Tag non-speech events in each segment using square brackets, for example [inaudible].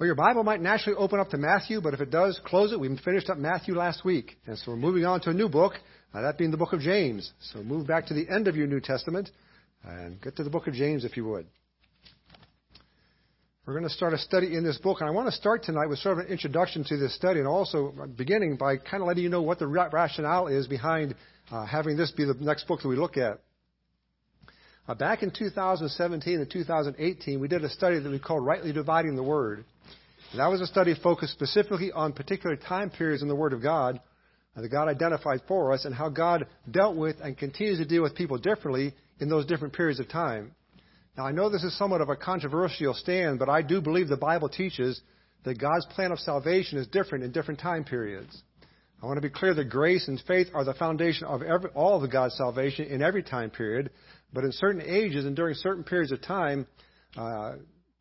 Well, your Bible might naturally open up to Matthew, but if it does, close it. We finished up Matthew last week. And so we're moving on to a new book, uh, that being the book of James. So move back to the end of your New Testament and get to the book of James if you would. We're going to start a study in this book, and I want to start tonight with sort of an introduction to this study, and also beginning by kind of letting you know what the rationale is behind uh, having this be the next book that we look at. Uh, back in 2017 and 2018, we did a study that we called Rightly Dividing the Word. That was a study focused specifically on particular time periods in the Word of God that God identified for us and how God dealt with and continues to deal with people differently in those different periods of time. Now, I know this is somewhat of a controversial stand, but I do believe the Bible teaches that God's plan of salvation is different in different time periods. I want to be clear that grace and faith are the foundation of every, all of God's salvation in every time period, but in certain ages and during certain periods of time, uh,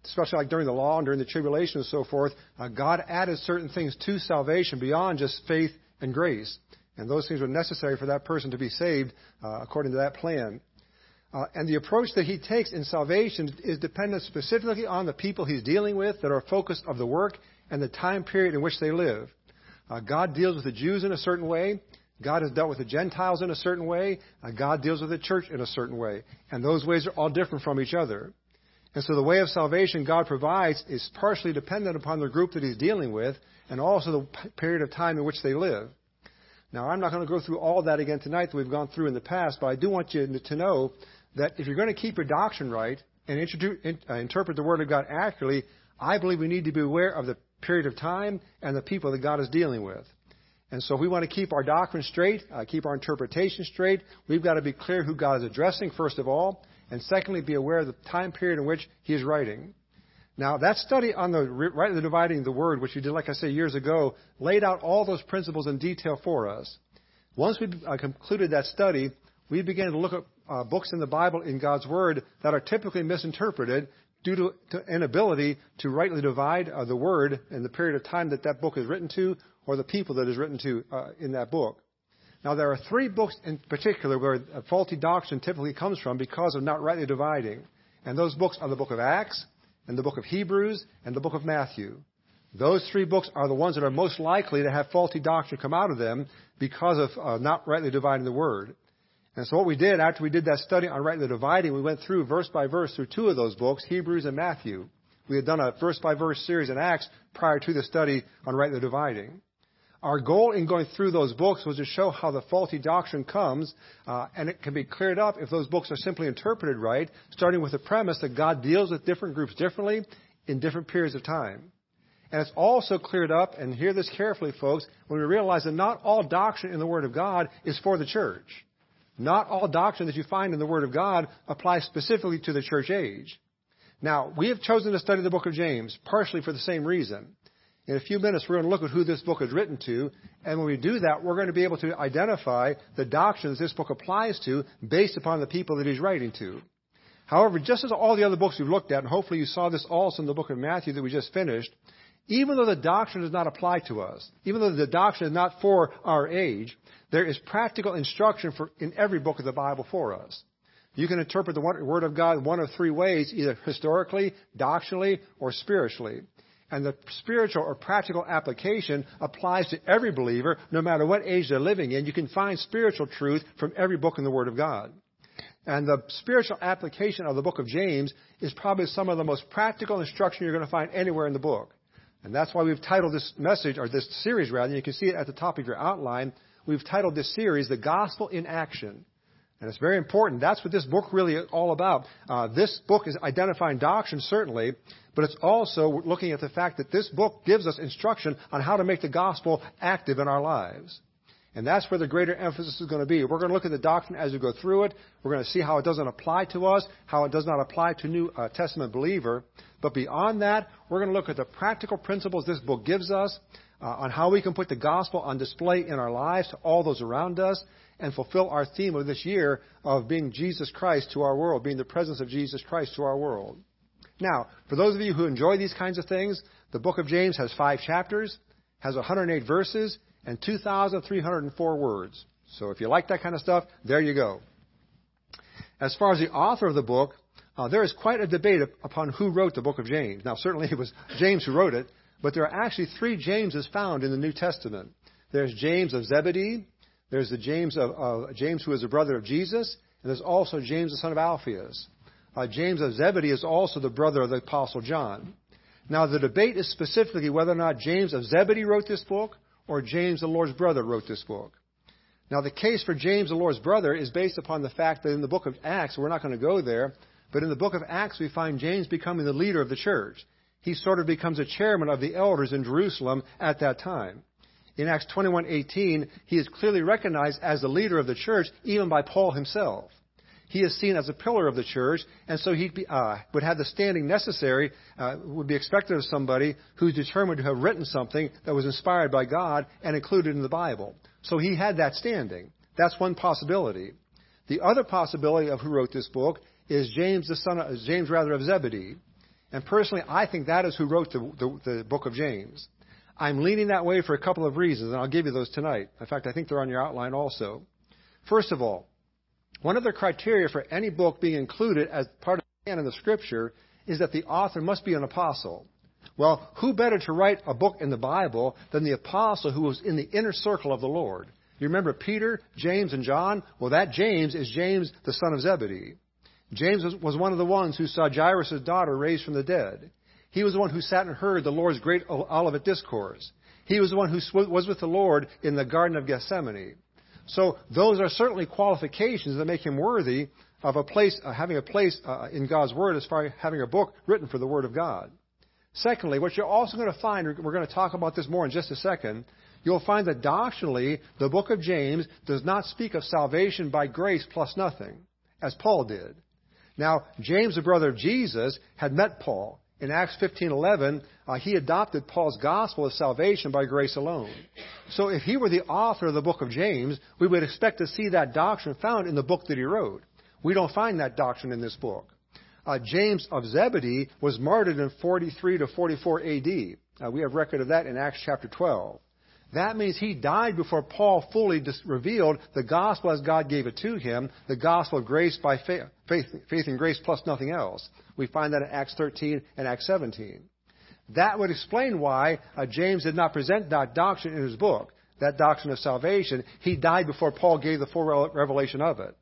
especially like during the law and during the tribulation and so forth, uh, God added certain things to salvation beyond just faith and grace. And those things were necessary for that person to be saved uh, according to that plan. Uh, and the approach that he takes in salvation is dependent specifically on the people he's dealing with that are focused of the work and the time period in which they live. Uh, God deals with the Jews in a certain way. God has dealt with the Gentiles in a certain way. Uh, God deals with the church in a certain way. And those ways are all different from each other. And so the way of salvation God provides is partially dependent upon the group that He's dealing with and also the period of time in which they live. Now, I'm not going to go through all that again tonight that we've gone through in the past, but I do want you to know that if you're going to keep your doctrine right and uh, interpret the Word of God accurately, I believe we need to be aware of the period of time and the people that God is dealing with. And so if we want to keep our doctrine straight, uh, keep our interpretation straight, we've got to be clear who God is addressing, first of all, and secondly, be aware of the time period in which he is writing. Now, that study on the rightly dividing the word, which we did, like I say, years ago, laid out all those principles in detail for us. Once we uh, concluded that study, we began to look at uh, books in the Bible in God's Word that are typically misinterpreted due to, to inability to rightly divide uh, the Word in the period of time that that book is written to or the people that is written to uh, in that book. Now, there are three books in particular where faulty doctrine typically comes from because of not rightly dividing. And those books are the book of Acts, and the book of Hebrews, and the book of Matthew. Those three books are the ones that are most likely to have faulty doctrine come out of them because of uh, not rightly dividing the Word. And so what we did after we did that study on rightly dividing, we went through verse by verse through two of those books, Hebrews and Matthew. We had done a verse by verse series in Acts prior to the study on rightly dividing. Our goal in going through those books was to show how the faulty doctrine comes, uh, and it can be cleared up if those books are simply interpreted right, starting with the premise that God deals with different groups differently in different periods of time. And it's also cleared up, and hear this carefully, folks, when we realize that not all doctrine in the Word of God is for the church. Not all doctrine that you find in the Word of God applies specifically to the church age. Now, we have chosen to study the book of James, partially for the same reason. In a few minutes, we're going to look at who this book is written to, and when we do that, we're going to be able to identify the doctrines this book applies to based upon the people that he's writing to. However, just as all the other books we've looked at, and hopefully you saw this also in the book of Matthew that we just finished, even though the doctrine does not apply to us, even though the doctrine is not for our age, there is practical instruction for, in every book of the Bible for us. You can interpret the Word of God one of three ways, either historically, doctrinally, or spiritually. And the spiritual or practical application applies to every believer, no matter what age they're living in. You can find spiritual truth from every book in the Word of God. And the spiritual application of the book of James is probably some of the most practical instruction you're going to find anywhere in the book. And that's why we've titled this message, or this series rather, you can see it at the top of your outline. We've titled this series, The Gospel in Action. And it's very important. That's what this book really is all about. Uh, this book is identifying doctrine, certainly, but it's also looking at the fact that this book gives us instruction on how to make the gospel active in our lives. And that's where the greater emphasis is going to be. We're going to look at the doctrine as we go through it. We're going to see how it doesn't apply to us, how it does not apply to New uh, Testament believer. But beyond that, we're going to look at the practical principles this book gives us uh, on how we can put the gospel on display in our lives to all those around us and fulfill our theme of this year of being Jesus Christ to our world, being the presence of Jesus Christ to our world. Now, for those of you who enjoy these kinds of things, the book of James has five chapters, has 108 verses, and 2,304 words. So if you like that kind of stuff, there you go. As far as the author of the book, Uh, there is quite a debate upon who wrote the book of James. Now, certainly it was [laughs] James who wrote it, but there are actually three Jameses found in the New Testament. There's James of Zebedee, there's the James of uh, James who is a brother of Jesus, and there's also James the son of Alphaeus. Uh, James of Zebedee is also the brother of the Apostle John. Now, the debate is specifically whether or not James of Zebedee wrote this book or James, the Lord's brother, wrote this book. Now, the case for James, the Lord's brother, is based upon the fact that in the book of Acts, we're not going to go there, but in the book of Acts, we find James becoming the leader of the church. He sort of becomes a chairman of the elders in Jerusalem at that time. In Acts 21:18, he is clearly recognized as the leader of the church, even by Paul himself. He is seen as a pillar of the church, and so he uh, would have the standing necessary, uh, would be expected of somebody who's determined to have written something that was inspired by God and included in the Bible. So he had that standing. That's one possibility. The other possibility of who wrote this book is James, the son of, James rather of Zebedee. And personally, I think that is who wrote the, the, the book of James. I'm leaning that way for a couple of reasons, and I'll give you those tonight. In fact, I think they're on your outline also. First of all, one of the criteria for any book being included as part of the canon of the Scripture is that the author must be an apostle. Well, who better to write a book in the Bible than the apostle who was in the inner circle of the Lord? You remember Peter, James, and John? Well, that James is James, the son of Zebedee. James was one of the ones who saw Jairus' daughter raised from the dead. He was the one who sat and heard the Lord's great Olivet discourse. He was the one who was with the Lord in the Garden of Gethsemane. So those are certainly qualifications that make him worthy of a place, uh, having a place uh, in God's Word as far as having a book written for the Word of God. Secondly, what you're also going to find, we're going to talk about this more in just a second, you'll find that doctrinally, the book of James does not speak of salvation by grace plus nothing, as Paul did. Now, James, the brother of Jesus, had met Paul in Acts 15:11, uh, he adopted Paul's gospel of salvation by grace alone. So if he were the author of the book of James, we would expect to see that doctrine found in the book that he wrote. We don't find that doctrine in this book. Uh, James of Zebedee was martyred in 43 to 44 AD. Uh, we have record of that in Acts chapter 12. That means he died before Paul fully revealed the gospel as God gave it to him, the gospel of grace by faith, faith, faith and grace plus nothing else. We find that in Acts 13 and Acts 17. That would explain why uh, James did not present that doctrine in his book, that doctrine of salvation. He died before Paul gave the full revelation of it.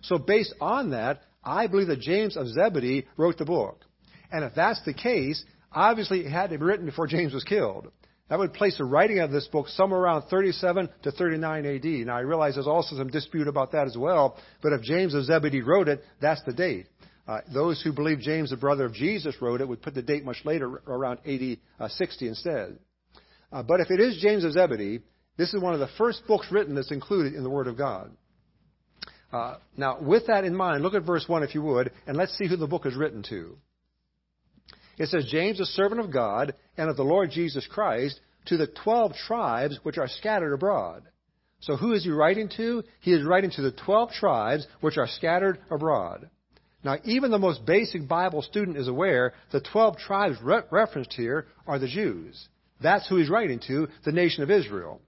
So based on that, I believe that James of Zebedee wrote the book. And if that's the case, obviously it had to be written before James was killed. That would place the writing of this book somewhere around 37 to 39 AD. Now I realize there's also some dispute about that as well, but if James of Zebedee wrote it, that's the date. Uh, those who believe James, the brother of Jesus, wrote it would put the date much later, around AD uh, 60 instead. Uh, but if it is James of Zebedee, this is one of the first books written that's included in the Word of God. Uh, now, with that in mind, look at verse 1 if you would, and let's see who the book is written to. It says, James, a servant of God and of the Lord Jesus Christ, to the twelve tribes which are scattered abroad. So who is he writing to? He is writing to the twelve tribes which are scattered abroad. Now, even the most basic Bible student is aware the 12 tribes re- referenced here are the Jews. That's who he's writing to, the nation of Israel.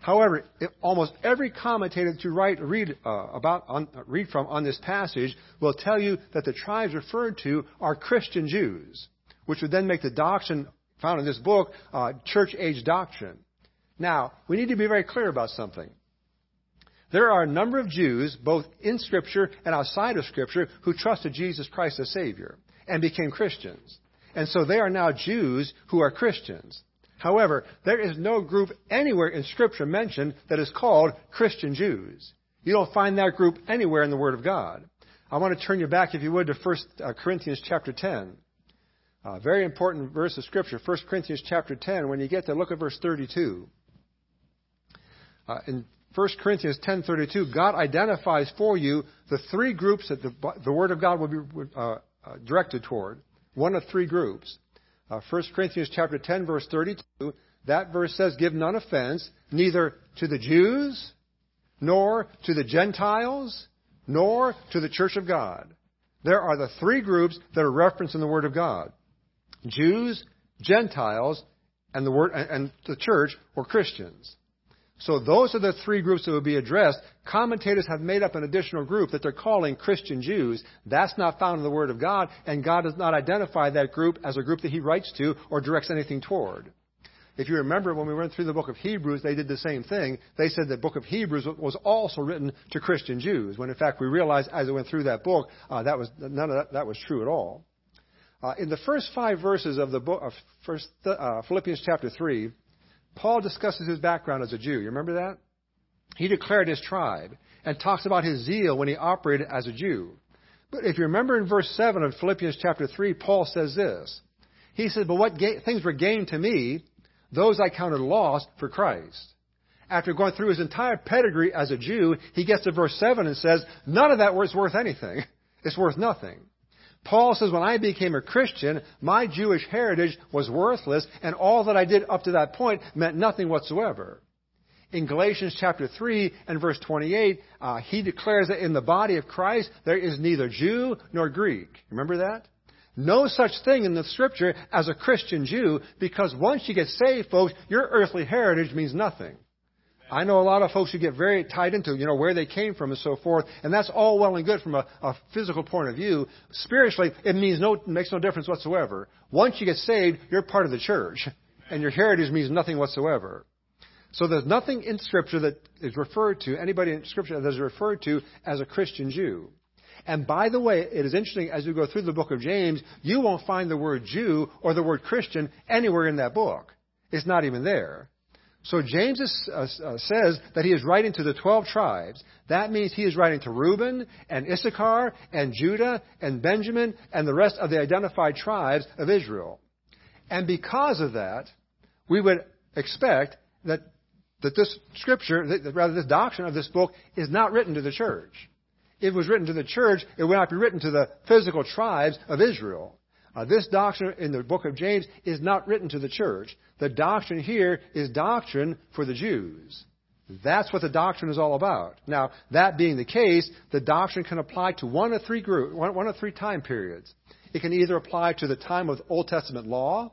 However, almost every commentator that you write, read uh, about, on, read from on this passage will tell you that the tribes referred to are Christian Jews, which would then make the doctrine found in this book uh, church age doctrine. Now, we need to be very clear about something. There are a number of Jews, both in Scripture and outside of Scripture, who trusted Jesus Christ as Savior and became Christians. And so they are now Jews who are Christians. However, there is no group anywhere in Scripture mentioned that is called Christian Jews. You don't find that group anywhere in the Word of God. I want to turn you back, if you would, to 1 uh, Corinthians chapter 10. A very important verse of Scripture, 1 Corinthians chapter 10. When you get there, look at verse 32. Uh, in 1 Corinthians 10:32, God identifies for you the three groups that the, the Word of God will be uh, uh, directed toward. One of three groups. Uh, 1 Corinthians chapter 10, verse 32, that verse says, "Give none offense, neither to the Jews, nor to the Gentiles, nor to the church of God." There are the three groups that are referenced in the Word of God: Jews, Gentiles, and the word and the church or Christians. So those are the three groups that would be addressed. Commentators have made up an additional group that they're calling Christian Jews. That's not found in the Word of God, and God does not identify that group as a group that He writes to or directs anything toward. If you remember when we went through the book of Hebrews, they did the same thing. They said the book of Hebrews was also written to Christian Jews, when in fact we realized as we went through that book, uh, that was, none of that, that was true at all. Uh, in the first five verses of the book of first, uh, Philippians chapter 3, Paul discusses his background as a Jew. You remember that? He declared his tribe and talks about his zeal when he operated as a Jew. But if you remember in verse 7 of Philippians chapter 3, Paul says this. He said, But what ga- things were gained to me, those I counted lost for Christ. After going through his entire pedigree as a Jew, he gets to verse 7 and says, None of that was worth anything. It's worth nothing. Paul says, when I became a Christian, my Jewish heritage was worthless, and all that I did up to that point meant nothing whatsoever. In Galatians chapter 3 and verse 28, uh, he declares that in the body of Christ there is neither Jew nor Greek. Remember that? No such thing in the scripture as a Christian Jew, because once you get saved, folks, your earthly heritage means nothing. I know a lot of folks who get very tied into, you know, where they came from and so forth, and that's all well and good from a, a physical point of view. Spiritually, it means no, makes no difference whatsoever. Once you get saved, you're part of the church, and your heritage means nothing whatsoever. So there's nothing in Scripture that is referred to, anybody in Scripture that is referred to as a Christian Jew. And by the way, it is interesting as you go through the book of James, you won't find the word Jew or the word Christian anywhere in that book. It's not even there. So James is, uh, uh, says that he is writing to the 12 tribes. That means he is writing to Reuben and Issachar and Judah and Benjamin and the rest of the identified tribes of Israel. And because of that, we would expect that, that this scripture, that, rather this doctrine of this book, is not written to the church. If it was written to the church, it would not be written to the physical tribes of Israel. Uh, this doctrine in the book of James is not written to the church. The doctrine here is doctrine for the Jews. That's what the doctrine is all about. Now, that being the case, the doctrine can apply to one of three group, one, one of three time periods. It can either apply to the time of Old Testament law,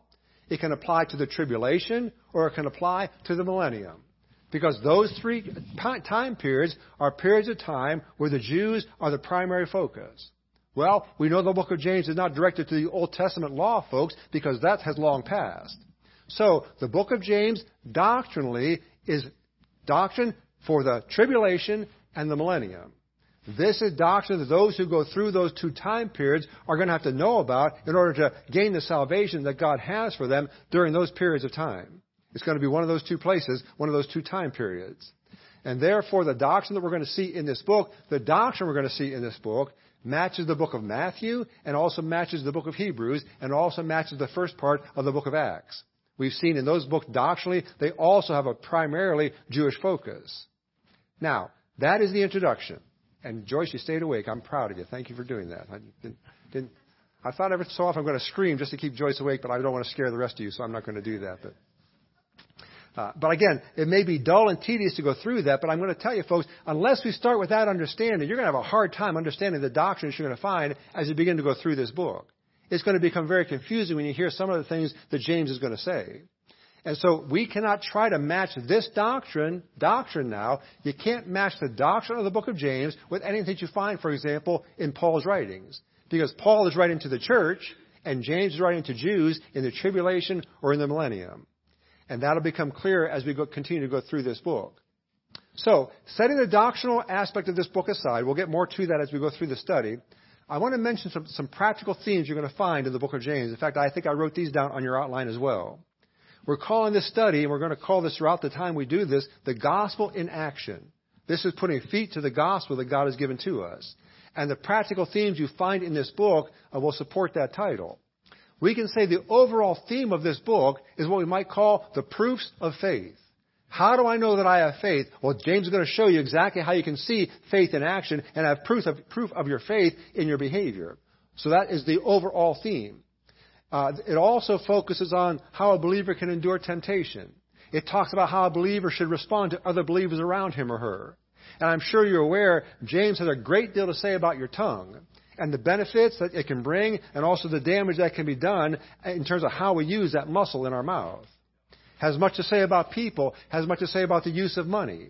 it can apply to the tribulation, or it can apply to the millennium. Because those three time periods are periods of time where the Jews are the primary focus. Well, we know the book of James is not directed to the Old Testament law, folks, because that has long passed. So, the book of James doctrinally is doctrine for the tribulation and the millennium. This is doctrine that those who go through those two time periods are going to have to know about in order to gain the salvation that God has for them during those periods of time. It's going to be one of those two places, one of those two time periods. And therefore, the doctrine that we're going to see in this book, the doctrine we're going to see in this book, matches the book of Matthew and also matches the book of Hebrews and also matches the first part of the book of Acts. We've seen in those books doctrinally, they also have a primarily Jewish focus. Now, that is the introduction. And Joyce, you stayed awake. I'm proud of you. Thank you for doing that. I, didn't, didn't, I thought every so often I'm going to scream just to keep Joyce awake, but I don't want to scare the rest of you, so I'm not going to do that. But uh, but again, it may be dull and tedious to go through that, but I'm going to tell you folks, unless we start with that understanding, you're going to have a hard time understanding the doctrines you're going to find as you begin to go through this book. It's going to become very confusing when you hear some of the things that James is going to say. And so we cannot try to match this doctrine, doctrine now. You can't match the doctrine of the book of James with anything that you find, for example, in Paul's writings. Because Paul is writing to the church, and James is writing to Jews in the tribulation or in the millennium. And that'll become clear as we go, continue to go through this book. So, setting the doctrinal aspect of this book aside, we'll get more to that as we go through the study. I want to mention some, some practical themes you're going to find in the book of James. In fact, I think I wrote these down on your outline as well. We're calling this study, and we're going to call this throughout the time we do this, the gospel in action. This is putting feet to the gospel that God has given to us. And the practical themes you find in this book will support that title we can say the overall theme of this book is what we might call the proofs of faith. How do I know that I have faith? Well, James is going to show you exactly how you can see faith in action and have proof of, proof of your faith in your behavior. So that is the overall theme. Uh, it also focuses on how a believer can endure temptation. It talks about how a believer should respond to other believers around him or her. And I'm sure you're aware, James has a great deal to say about your tongue and the benefits that it can bring and also the damage that can be done in terms of how we use that muscle in our mouth. has much to say about people, has much to say about the use of money.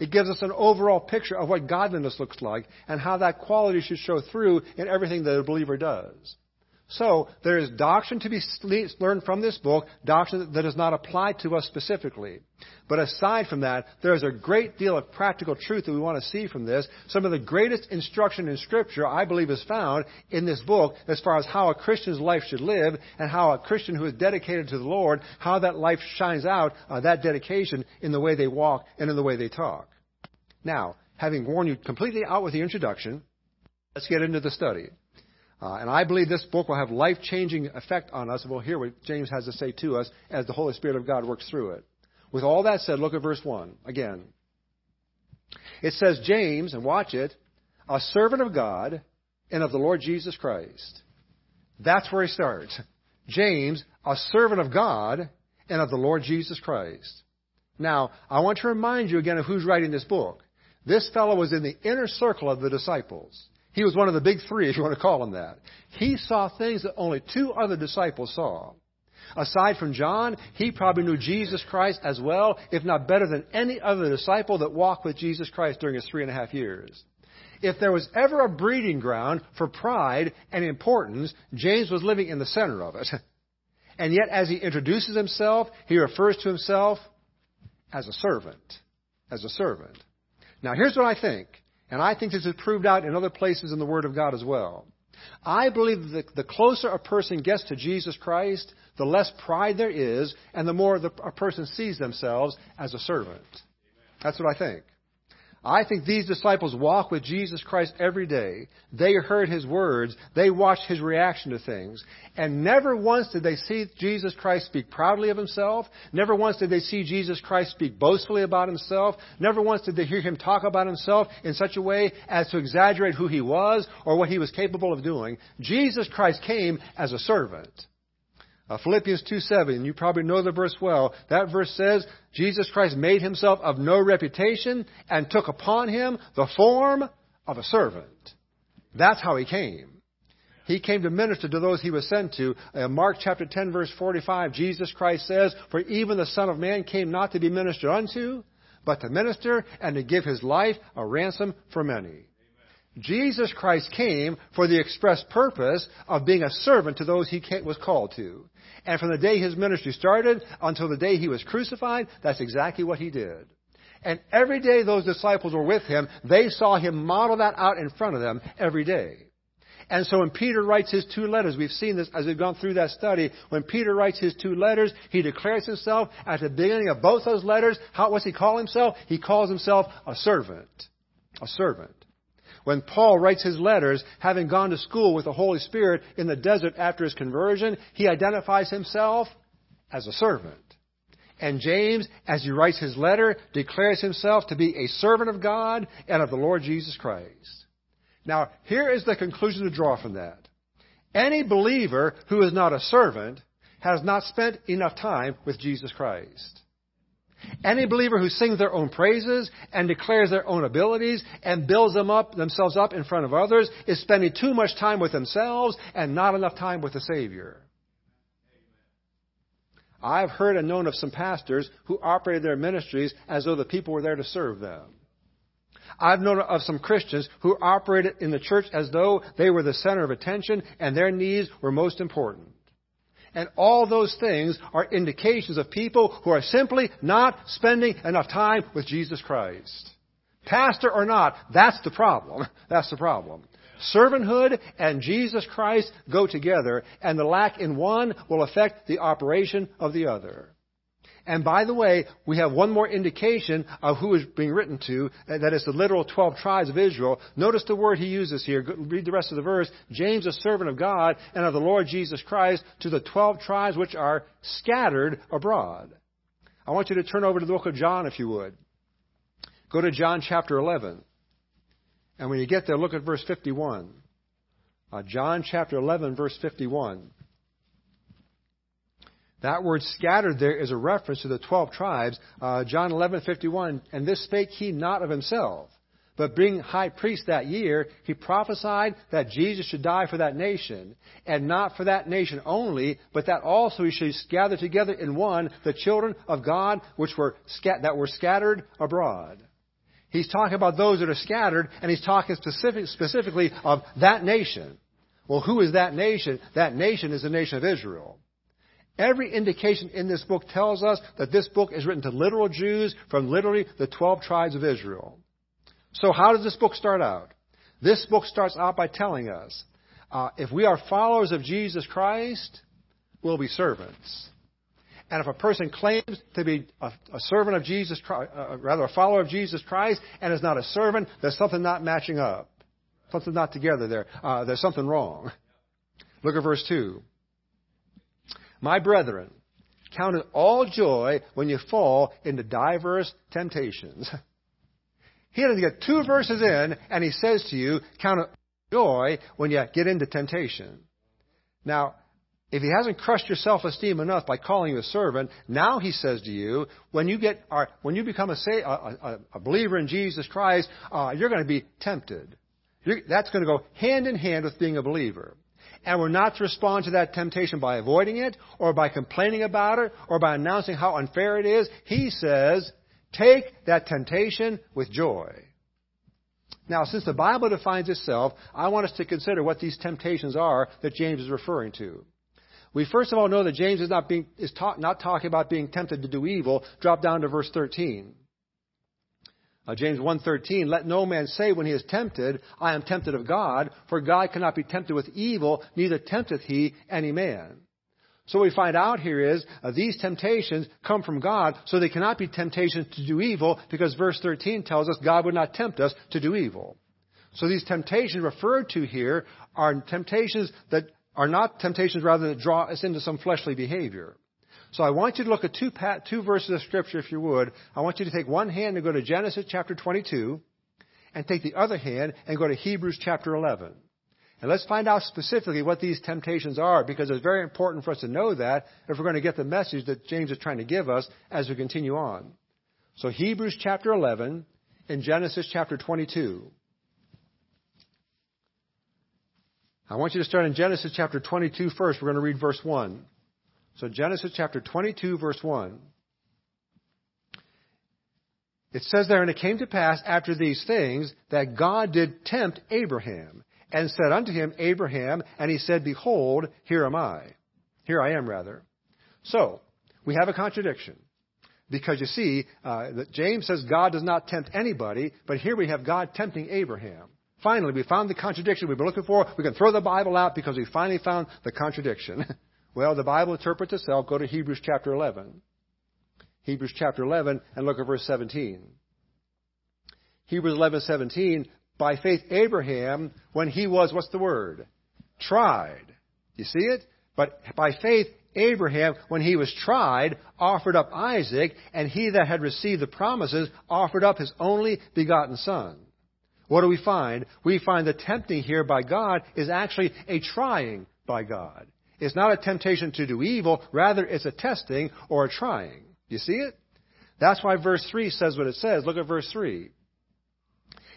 It gives us an overall picture of what godliness looks like and how that quality should show through in everything that a believer does. So, there is doctrine to be learned from this book, doctrine that does not apply to us specifically. But aside from that, there is a great deal of practical truth that we want to see from this. Some of the greatest instruction in Scripture, I believe, is found in this book as far as how a Christian's life should live and how a Christian who is dedicated to the Lord, how that life shines out, uh, that dedication, in the way they walk and in the way they talk. Now, having worn you completely out with the introduction, let's get into the study. Uh, and I believe this book will have life changing effect on us, we'll hear what James has to say to us as the Holy Spirit of God works through it. With all that said, look at verse 1 again. It says, James, and watch it, a servant of God and of the Lord Jesus Christ. That's where he starts. [laughs] James, a servant of God and of the Lord Jesus Christ. Now, I want to remind you again of who's writing this book. This fellow was in the inner circle of the disciples. He was one of the big three, if you want to call him that. He saw things that only two other disciples saw. Aside from John, he probably knew Jesus Christ as well, if not better than any other disciple that walked with Jesus Christ during his three and a half years. If there was ever a breeding ground for pride and importance, James was living in the center of it. [laughs] And yet, as he introduces himself, he refers to himself as a servant. As a servant. Now, here's what I think. And I think this is proved out in other places in the Word of God as well. I believe that the closer a person gets to Jesus Christ, the less pride there is, and the more the, a person sees themselves as a servant. That's what I think. I think these disciples walk with Jesus Christ every day. They heard his words. They watched his reaction to things. And never once did they see Jesus Christ speak proudly of himself. Never once did they see Jesus Christ speak boastfully about himself. Never once did they hear him talk about himself in such a way as to exaggerate who he was or what he was capable of doing. Jesus Christ came as a servant. Uh, Philippians 2 7, you probably know the verse well. That verse says, Jesus Christ made himself of no reputation and took upon him the form of a servant. That's how he came. He came to minister to those he was sent to. Uh, Mark chapter 10 verse 45, Jesus Christ says, For even the Son of Man came not to be ministered unto, but to minister and to give his life a ransom for many. Jesus Christ came for the express purpose of being a servant to those he was called to. And from the day his ministry started until the day he was crucified, that's exactly what he did. And every day those disciples were with him, they saw him model that out in front of them every day. And so when Peter writes his two letters, we've seen this as we've gone through that study, when Peter writes his two letters, he declares himself at the beginning of both those letters, how, what's he call himself? He calls himself a servant. A servant. When Paul writes his letters, having gone to school with the Holy Spirit in the desert after his conversion, he identifies himself as a servant. And James, as he writes his letter, declares himself to be a servant of God and of the Lord Jesus Christ. Now, here is the conclusion to draw from that. Any believer who is not a servant has not spent enough time with Jesus Christ. Any believer who sings their own praises and declares their own abilities and builds them up, themselves up in front of others is spending too much time with themselves and not enough time with the Savior. I've heard and known of some pastors who operated their ministries as though the people were there to serve them. I've known of some Christians who operated in the church as though they were the center of attention and their needs were most important. And all those things are indications of people who are simply not spending enough time with Jesus Christ. Pastor or not, that's the problem. [laughs] That's the problem. Servanthood and Jesus Christ go together, and the lack in one will affect the operation of the other. And by the way, we have one more indication of who is being written to, that is the literal 12 tribes of Israel. Notice the word he uses here. Read the rest of the verse. James, a servant of God and of the Lord Jesus Christ, to the 12 tribes which are scattered abroad. I want you to turn over to the book of John, if you would. Go to John chapter 11. And when you get there, look at verse 51. Uh, John chapter 11, verse 51. That word scattered there is a reference to the 12 tribes. Uh, John 11:51, and this spake he not of himself, but being high priest that year, he prophesied that Jesus should die for that nation, and not for that nation only, but that also he should gather together in one the children of God which were that were scattered abroad. He's talking about those that are scattered, and he's talking specific, specifically of that nation. Well, who is that nation? That nation is the nation of Israel. Every indication in this book tells us that this book is written to literal Jews from literally the 12 tribes of Israel. So how does this book start out? This book starts out by telling us, uh, if we are followers of Jesus Christ, we'll be servants. And if a person claims to be a, a servant of Jesus Christ, uh, rather a follower of Jesus Christ, and is not a servant, there's something not matching up. Something not together there. Uh, there's something wrong. Look at verse 2. My brethren, count it all joy when you fall into diverse temptations. [laughs] He doesn't get two verses in, and he says to you, count it joy when you get into temptation. Now, if he hasn't crushed your self-esteem enough by calling you a servant, now he says to you, when you get, when you become a, a, a believer in Jesus Christ, uh, you're going to be tempted. You're, that's going to go hand in hand with being a believer. And we're not to respond to that temptation by avoiding it, or by complaining about it, or by announcing how unfair it is. He says, take that temptation with joy. Now, since the Bible defines itself, I want us to consider what these temptations are that James is referring to. We first of all know that James is not, being, is ta- not talking about being tempted to do evil. Drop down to verse 13. Uh, James 1.13, let no man say when he is tempted, I am tempted of God, for God cannot be tempted with evil, neither tempteth he any man. So what we find out here is uh, these temptations come from God, so they cannot be temptations to do evil, because verse 13 tells us God would not tempt us to do evil. So these temptations referred to here are temptations that are not temptations rather that draw us into some fleshly behavior. So I want you to look at two, two verses of Scripture, if you would. I want you to take one hand and go to Genesis chapter 22, and take the other hand and go to Hebrews chapter 11. And let's find out specifically what these temptations are, because it's very important for us to know that if we're going to get the message that James is trying to give us as we continue on. So Hebrews chapter 11 and Genesis chapter 22. I want you to start in Genesis chapter 22 first. We're going to read verse 1. So Genesis chapter 22 verse 1. It says there, and it came to pass after these things that God did tempt Abraham and said unto him, Abraham, and he said, Behold, here am I. Here I am, rather. So, we have a contradiction. Because you see, uh, that James says God does not tempt anybody, but here we have God tempting Abraham. Finally, we found the contradiction we've been looking for. We can throw the Bible out because we finally found the contradiction. [laughs] Well, the Bible interprets itself. Go to Hebrews chapter 11. Hebrews chapter 11 and look at verse 17. Hebrews 11:17 by faith Abraham when he was what's the word? tried. You see it? But by faith Abraham when he was tried offered up Isaac and he that had received the promises offered up his only begotten son. What do we find? We find the tempting here by God is actually a trying by God. It's not a temptation to do evil, rather, it's a testing or a trying. You see it? That's why verse 3 says what it says. Look at verse 3.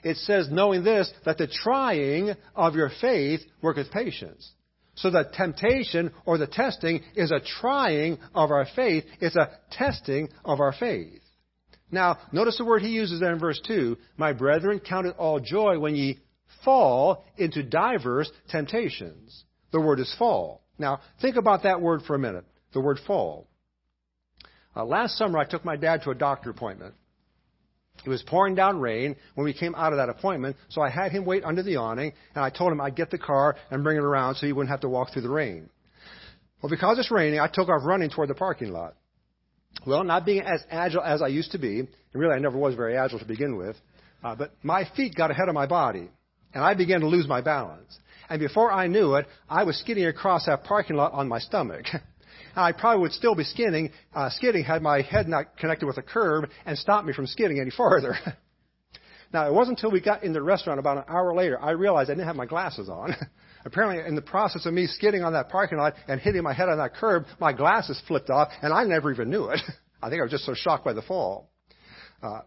It says, knowing this, that the trying of your faith worketh patience. So the temptation or the testing is a trying of our faith. It's a testing of our faith. Now, notice the word he uses there in verse 2. My brethren, count it all joy when ye fall into diverse temptations. The word is fall. Now, think about that word for a minute, the word fall. Uh, last summer, I took my dad to a doctor appointment. It was pouring down rain when we came out of that appointment, so I had him wait under the awning, and I told him I'd get the car and bring it around so he wouldn't have to walk through the rain. Well, because it's raining, I took off running toward the parking lot. Well, not being as agile as I used to be, and really I never was very agile to begin with, uh, but my feet got ahead of my body, and I began to lose my balance. And before I knew it, I was skidding across that parking lot on my stomach. [laughs] I probably would still be skidding, uh, skidding had my head not connected with a curb and stopped me from skidding any [laughs] farther. now, it wasn't until we got in the restaurant about an hour later I realized I didn't have my glasses on. [laughs] Apparently, in the process of me skidding on that parking lot and hitting my head on that curb, my glasses flipped off, and I never even knew it. I think I was just so shocked by the fall. Uh,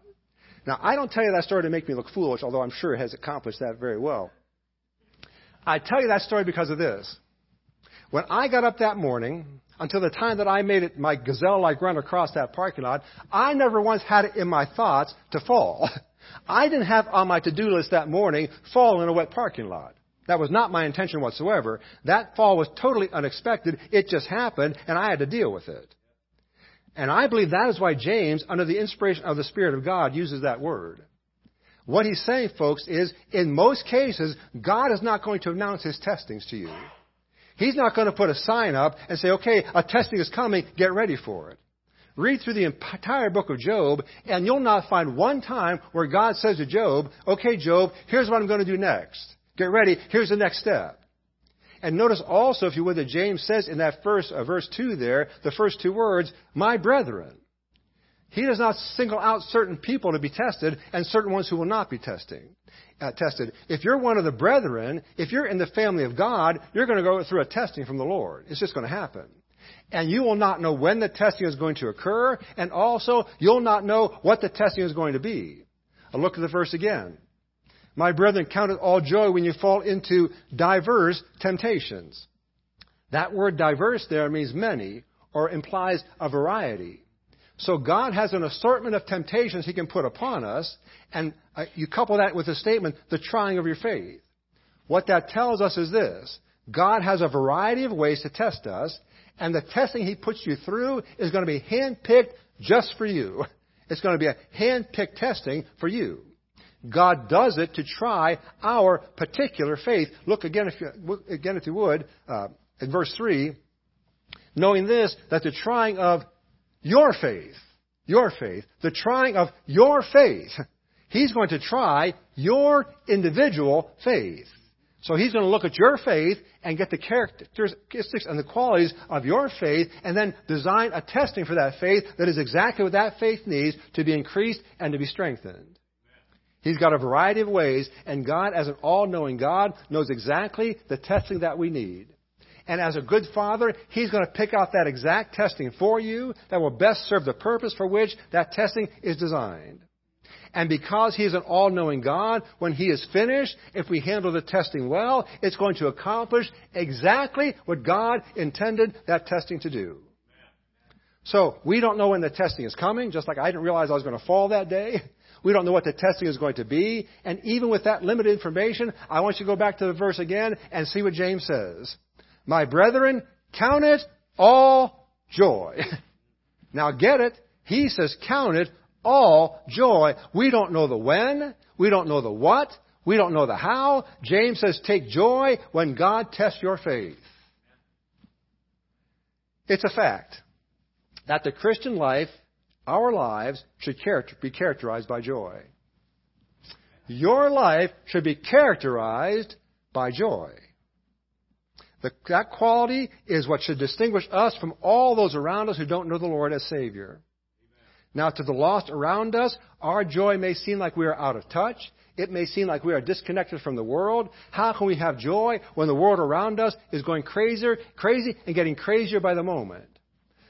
Now, I don't tell you that story to make me look foolish, although I'm sure it has accomplished that very well. I tell you that story because of this. When I got up that morning, until the time that I made it my gazelle like run across that parking lot, I never once had it in my thoughts to fall. [laughs] I didn't have on my to do list that morning fall in a wet parking lot. That was not my intention whatsoever. That fall was totally unexpected. It just happened, and I had to deal with it. And I believe that is why James, under the inspiration of the Spirit of God, uses that word. What he's saying, folks, is in most cases, God is not going to announce his testings to you. He's not going to put a sign up and say, okay, a testing is coming, get ready for it. Read through the entire book of Job, and you'll not find one time where God says to Job, okay, Job, here's what I'm going to do next. Get ready, here's the next step. And notice also, if you would, that James says in that first, uh, verse 2 there, the first two words, my brethren. He does not single out certain people to be tested and certain ones who will not be testing, uh, tested. If you're one of the brethren, if you're in the family of God, you're going to go through a testing from the Lord. It's just going to happen. And you will not know when the testing is going to occur, and also you'll not know what the testing is going to be. I'll look at the verse again. My brethren, count it all joy when you fall into diverse temptations. That word diverse there means many or implies a variety. So God has an assortment of temptations He can put upon us, and uh, you couple that with the statement, the trying of your faith. What that tells us is this God has a variety of ways to test us, and the testing He puts you through is going to be handpicked just for you. [laughs] It's going to be a handpicked testing for you. God does it to try our particular faith. Look again, if you, again, if you would, uh, in verse 3, knowing this, that the trying of your faith, your faith, the trying of your faith, He's going to try your individual faith. So He's going to look at your faith and get the characteristics and the qualities of your faith and then design a testing for that faith that is exactly what that faith needs to be increased and to be strengthened. He's got a variety of ways, and God, as an all knowing God, knows exactly the testing that we need. And as a good father, He's going to pick out that exact testing for you that will best serve the purpose for which that testing is designed. And because He is an all knowing God, when He is finished, if we handle the testing well, it's going to accomplish exactly what God intended that testing to do. So, we don't know when the testing is coming, just like I didn't realize I was going to fall that day. We don't know what the testing is going to be. And even with that limited information, I want you to go back to the verse again and see what James says. My brethren, count it all joy. [laughs] now get it. He says count it all joy. We don't know the when. We don't know the what. We don't know the how. James says take joy when God tests your faith. It's a fact that the Christian life our lives should be characterized by joy. Your life should be characterized by joy. The, that quality is what should distinguish us from all those around us who don't know the Lord as Savior. Now, to the lost around us, our joy may seem like we are out of touch. It may seem like we are disconnected from the world. How can we have joy when the world around us is going crazier, crazy, and getting crazier by the moment?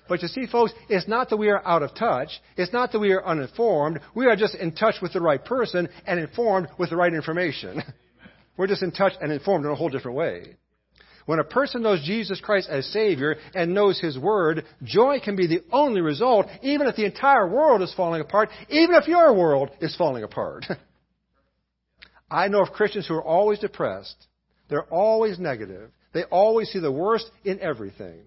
But you see, folks, it's not that we are out of touch. It's not that we are uninformed. We are just in touch with the right person and informed with the right information. [laughs] We're just in touch and informed in a whole different way. When a person knows Jesus Christ as Savior and knows His Word, joy can be the only result, even if the entire world is falling apart, even if your world is falling apart. [laughs] I know of Christians who are always depressed. They're always negative. They always see the worst in everything.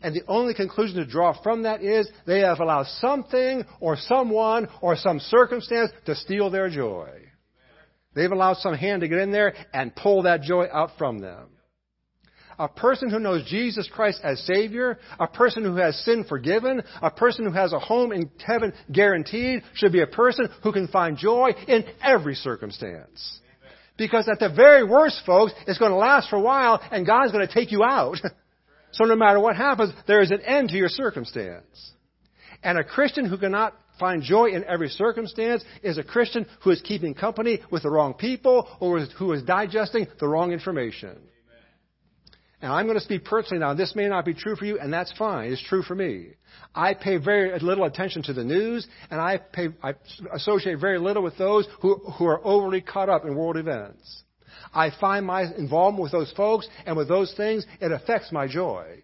And the only conclusion to draw from that is they have allowed something or someone or some circumstance to steal their joy. They've allowed some hand to get in there and pull that joy out from them. A person who knows Jesus Christ as Savior, a person who has sin forgiven, a person who has a home in heaven guaranteed, should be a person who can find joy in every circumstance. Because at the very worst, folks, it's going to last for a while and God's going to take you out. [laughs] So no matter what happens, there is an end to your circumstance. And a Christian who cannot find joy in every circumstance is a Christian who is keeping company with the wrong people or who is digesting the wrong information. And I'm going to speak personally now. This may not be true for you, and that's fine. It's true for me. I pay very little attention to the news, and I, pay, I associate very little with those who, who are overly caught up in world events. I find my involvement with those folks and with those things, it affects my joy.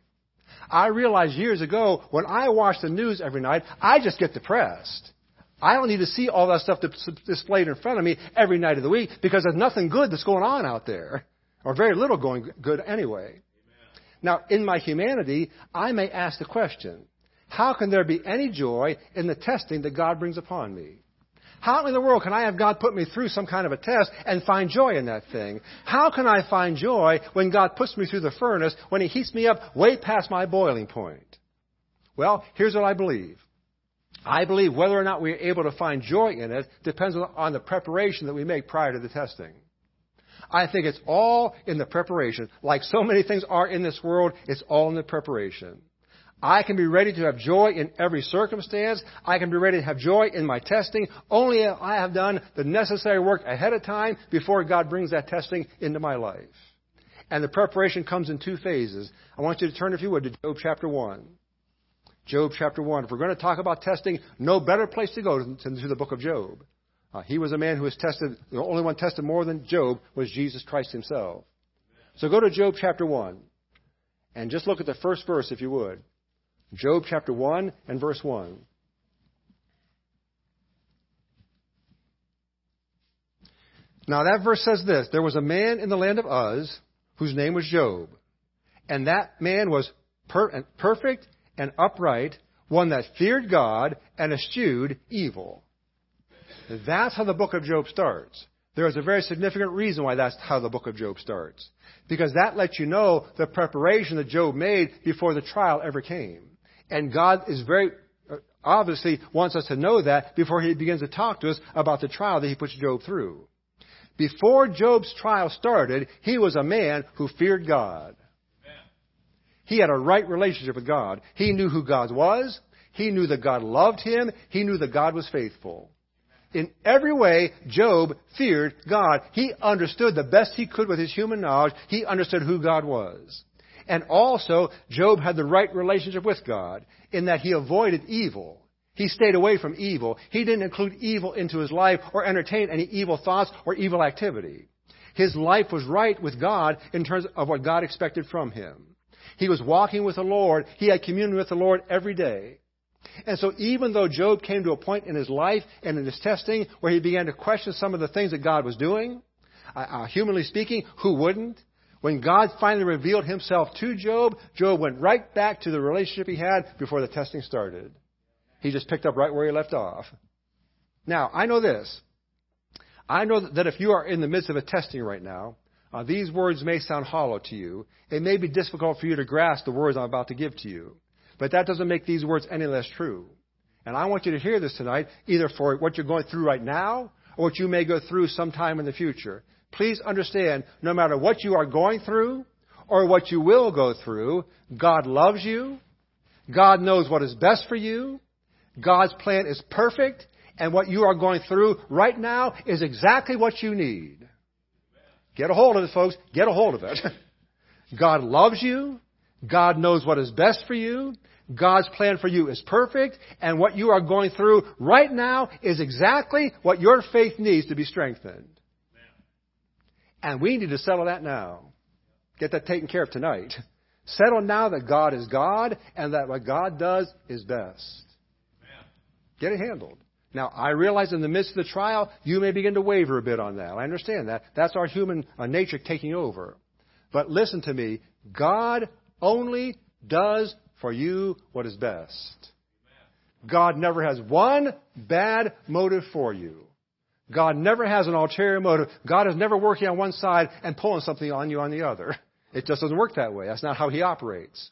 I realized years ago when I watch the news every night, I just get depressed. I don't need to see all that stuff displayed in front of me every night of the week because there's nothing good that's going on out there, or very little going good anyway. Now, in my humanity, I may ask the question, how can there be any joy in the testing that God brings upon me? How in the world can I have God put me through some kind of a test and find joy in that thing? How can I find joy when God puts me through the furnace, when He heats me up way past my boiling point? Well, here's what I believe. I believe whether or not we're able to find joy in it depends on the preparation that we make prior to the testing. I think it's all in the preparation. Like so many things are in this world, it's all in the preparation. I can be ready to have joy in every circumstance. I can be ready to have joy in my testing only if I have done the necessary work ahead of time before God brings that testing into my life. And the preparation comes in two phases. I want you to turn, if you would, to Job chapter 1. Job chapter 1. If we're going to talk about testing, no better place to go than to the book of Job. Uh, he was a man who was tested, the only one tested more than Job was Jesus Christ himself. So go to Job chapter 1 and just look at the first verse if you would. Job chapter 1 and verse 1. Now that verse says this There was a man in the land of Uz whose name was Job, and that man was per- perfect and upright, one that feared God and eschewed evil. That's how the book of Job starts. There is a very significant reason why that's how the book of Job starts. Because that lets you know the preparation that Job made before the trial ever came. And God is very, uh, obviously wants us to know that before he begins to talk to us about the trial that he puts Job through. Before Job's trial started, he was a man who feared God. He had a right relationship with God. He knew who God was. He knew that God loved him. He knew that God was faithful in every way, Job feared God. He understood the best he could with his human knowledge. He understood who God was. And also, Job had the right relationship with God in that he avoided evil. He stayed away from evil. He didn't include evil into his life or entertain any evil thoughts or evil activity. His life was right with God in terms of what God expected from him. He was walking with the Lord. He had communion with the Lord every day. And so even though Job came to a point in his life and in his testing where he began to question some of the things that God was doing, uh, uh, humanly speaking, who wouldn't? When God finally revealed himself to Job, Job went right back to the relationship he had before the testing started. He just picked up right where he left off. Now, I know this. I know that if you are in the midst of a testing right now, uh, these words may sound hollow to you. It may be difficult for you to grasp the words I'm about to give to you. But that doesn't make these words any less true. And I want you to hear this tonight, either for what you're going through right now or what you may go through sometime in the future. Please understand, no matter what you are going through or what you will go through, God loves you. God knows what is best for you. God's plan is perfect. And what you are going through right now is exactly what you need. Get a hold of it, folks. Get a hold of it. [laughs] God loves you. God knows what is best for you. God's plan for you is perfect, and what you are going through right now is exactly what your faith needs to be strengthened. And we need to settle that now. Get that taken care of tonight. Settle now that God is God and that what God does is best. Get it handled. Now, I realize in the midst of the trial, you may begin to waver a bit on that. I understand that. That's our human uh, nature taking over. But listen to me. God only does for you what is best. God never has one bad motive for you. God never has an ulterior motive. God is never working on one side and pulling something on you on the other. It just doesn't work that way. That's not how He operates.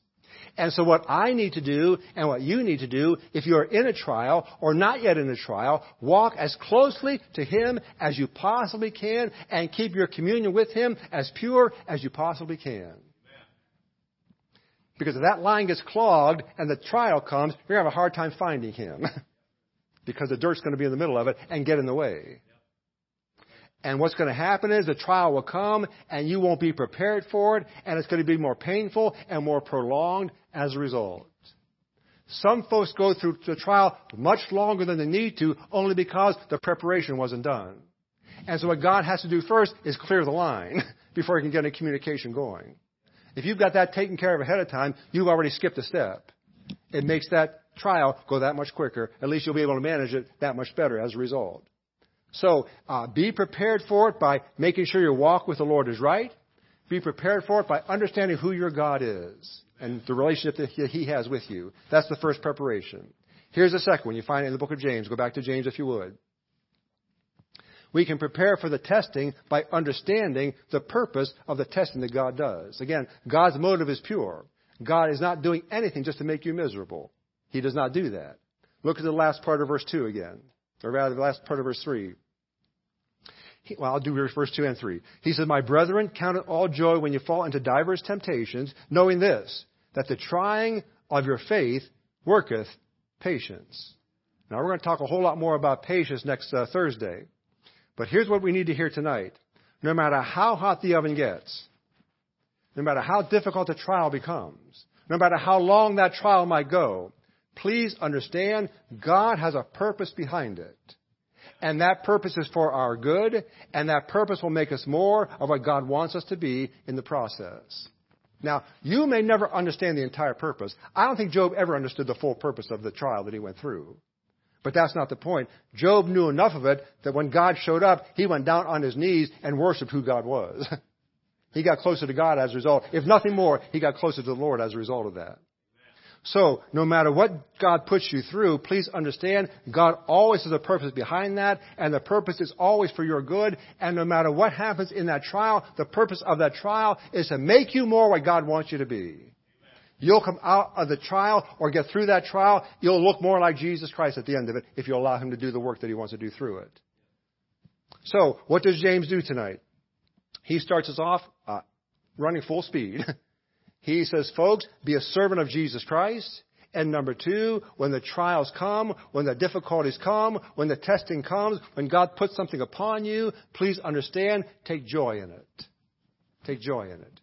And so what I need to do and what you need to do, if you're in a trial or not yet in a trial, walk as closely to Him as you possibly can and keep your communion with Him as pure as you possibly can. Because if that line gets clogged and the trial comes, you're going to have a hard time finding him. [laughs] because the dirt's going to be in the middle of it and get in the way. And what's going to happen is the trial will come and you won't be prepared for it and it's going to be more painful and more prolonged as a result. Some folks go through the trial much longer than they need to only because the preparation wasn't done. And so what God has to do first is clear the line [laughs] before he can get a communication going. If you've got that taken care of ahead of time, you've already skipped a step. It makes that trial go that much quicker. At least you'll be able to manage it that much better as a result. So uh, be prepared for it by making sure your walk with the Lord is right. Be prepared for it by understanding who your God is and the relationship that He has with you. That's the first preparation. Here's the second one. You find it in the book of James. Go back to James if you would. We can prepare for the testing by understanding the purpose of the testing that God does. Again, God's motive is pure. God is not doing anything just to make you miserable. He does not do that. Look at the last part of verse 2 again, or rather the last part of verse 3. He, well, I'll do verse 2 and 3. He says, My brethren, count it all joy when you fall into diverse temptations, knowing this, that the trying of your faith worketh patience. Now, we're going to talk a whole lot more about patience next uh, Thursday. But here's what we need to hear tonight. No matter how hot the oven gets, no matter how difficult the trial becomes, no matter how long that trial might go, please understand God has a purpose behind it. And that purpose is for our good, and that purpose will make us more of what God wants us to be in the process. Now, you may never understand the entire purpose. I don't think Job ever understood the full purpose of the trial that he went through. But that's not the point. Job knew enough of it that when God showed up, he went down on his knees and worshiped who God was. [laughs] he got closer to God as a result. If nothing more, he got closer to the Lord as a result of that. So, no matter what God puts you through, please understand God always has a purpose behind that, and the purpose is always for your good, and no matter what happens in that trial, the purpose of that trial is to make you more what God wants you to be. You'll come out of the trial or get through that trial, you'll look more like Jesus Christ at the end of it if you allow Him to do the work that He wants to do through it. So, what does James do tonight? He starts us off uh, running full speed. [laughs] He says, folks, be a servant of Jesus Christ. And number two, when the trials come, when the difficulties come, when the testing comes, when God puts something upon you, please understand, take joy in it. Take joy in it.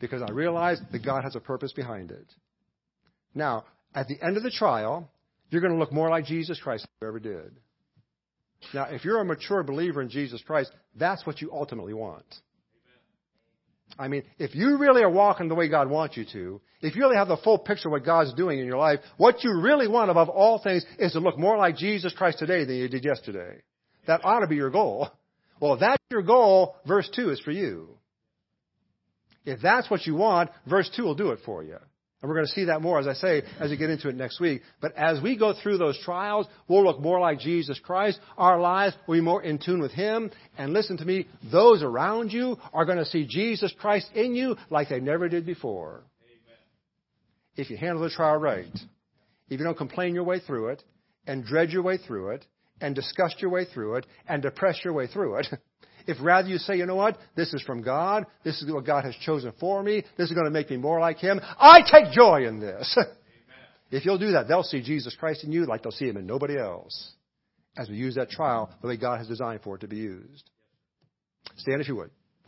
Because I realize that God has a purpose behind it. Now, at the end of the trial, you're going to look more like Jesus Christ than you ever did. Now, if you're a mature believer in Jesus Christ, that's what you ultimately want. I mean, if you really are walking the way God wants you to, if you really have the full picture of what God's doing in your life, what you really want above all things is to look more like Jesus Christ today than you did yesterday. That ought to be your goal. Well, if that's your goal, verse 2 is for you. If that's what you want, verse 2 will do it for you. And we're going to see that more, as I say, as we get into it next week. But as we go through those trials, we'll look more like Jesus Christ. Our lives will be more in tune with Him. And listen to me, those around you are going to see Jesus Christ in you like they never did before. Amen. If you handle the trial right, if you don't complain your way through it, and dread your way through it, and disgust your way through it, and depress your way through it, [laughs] If rather you say, you know what, this is from God, this is what God has chosen for me, this is going to make me more like Him, I take joy in this. [laughs] if you'll do that, they'll see Jesus Christ in you like they'll see Him in nobody else. As we use that trial the way God has designed for it to be used. Stand if you would.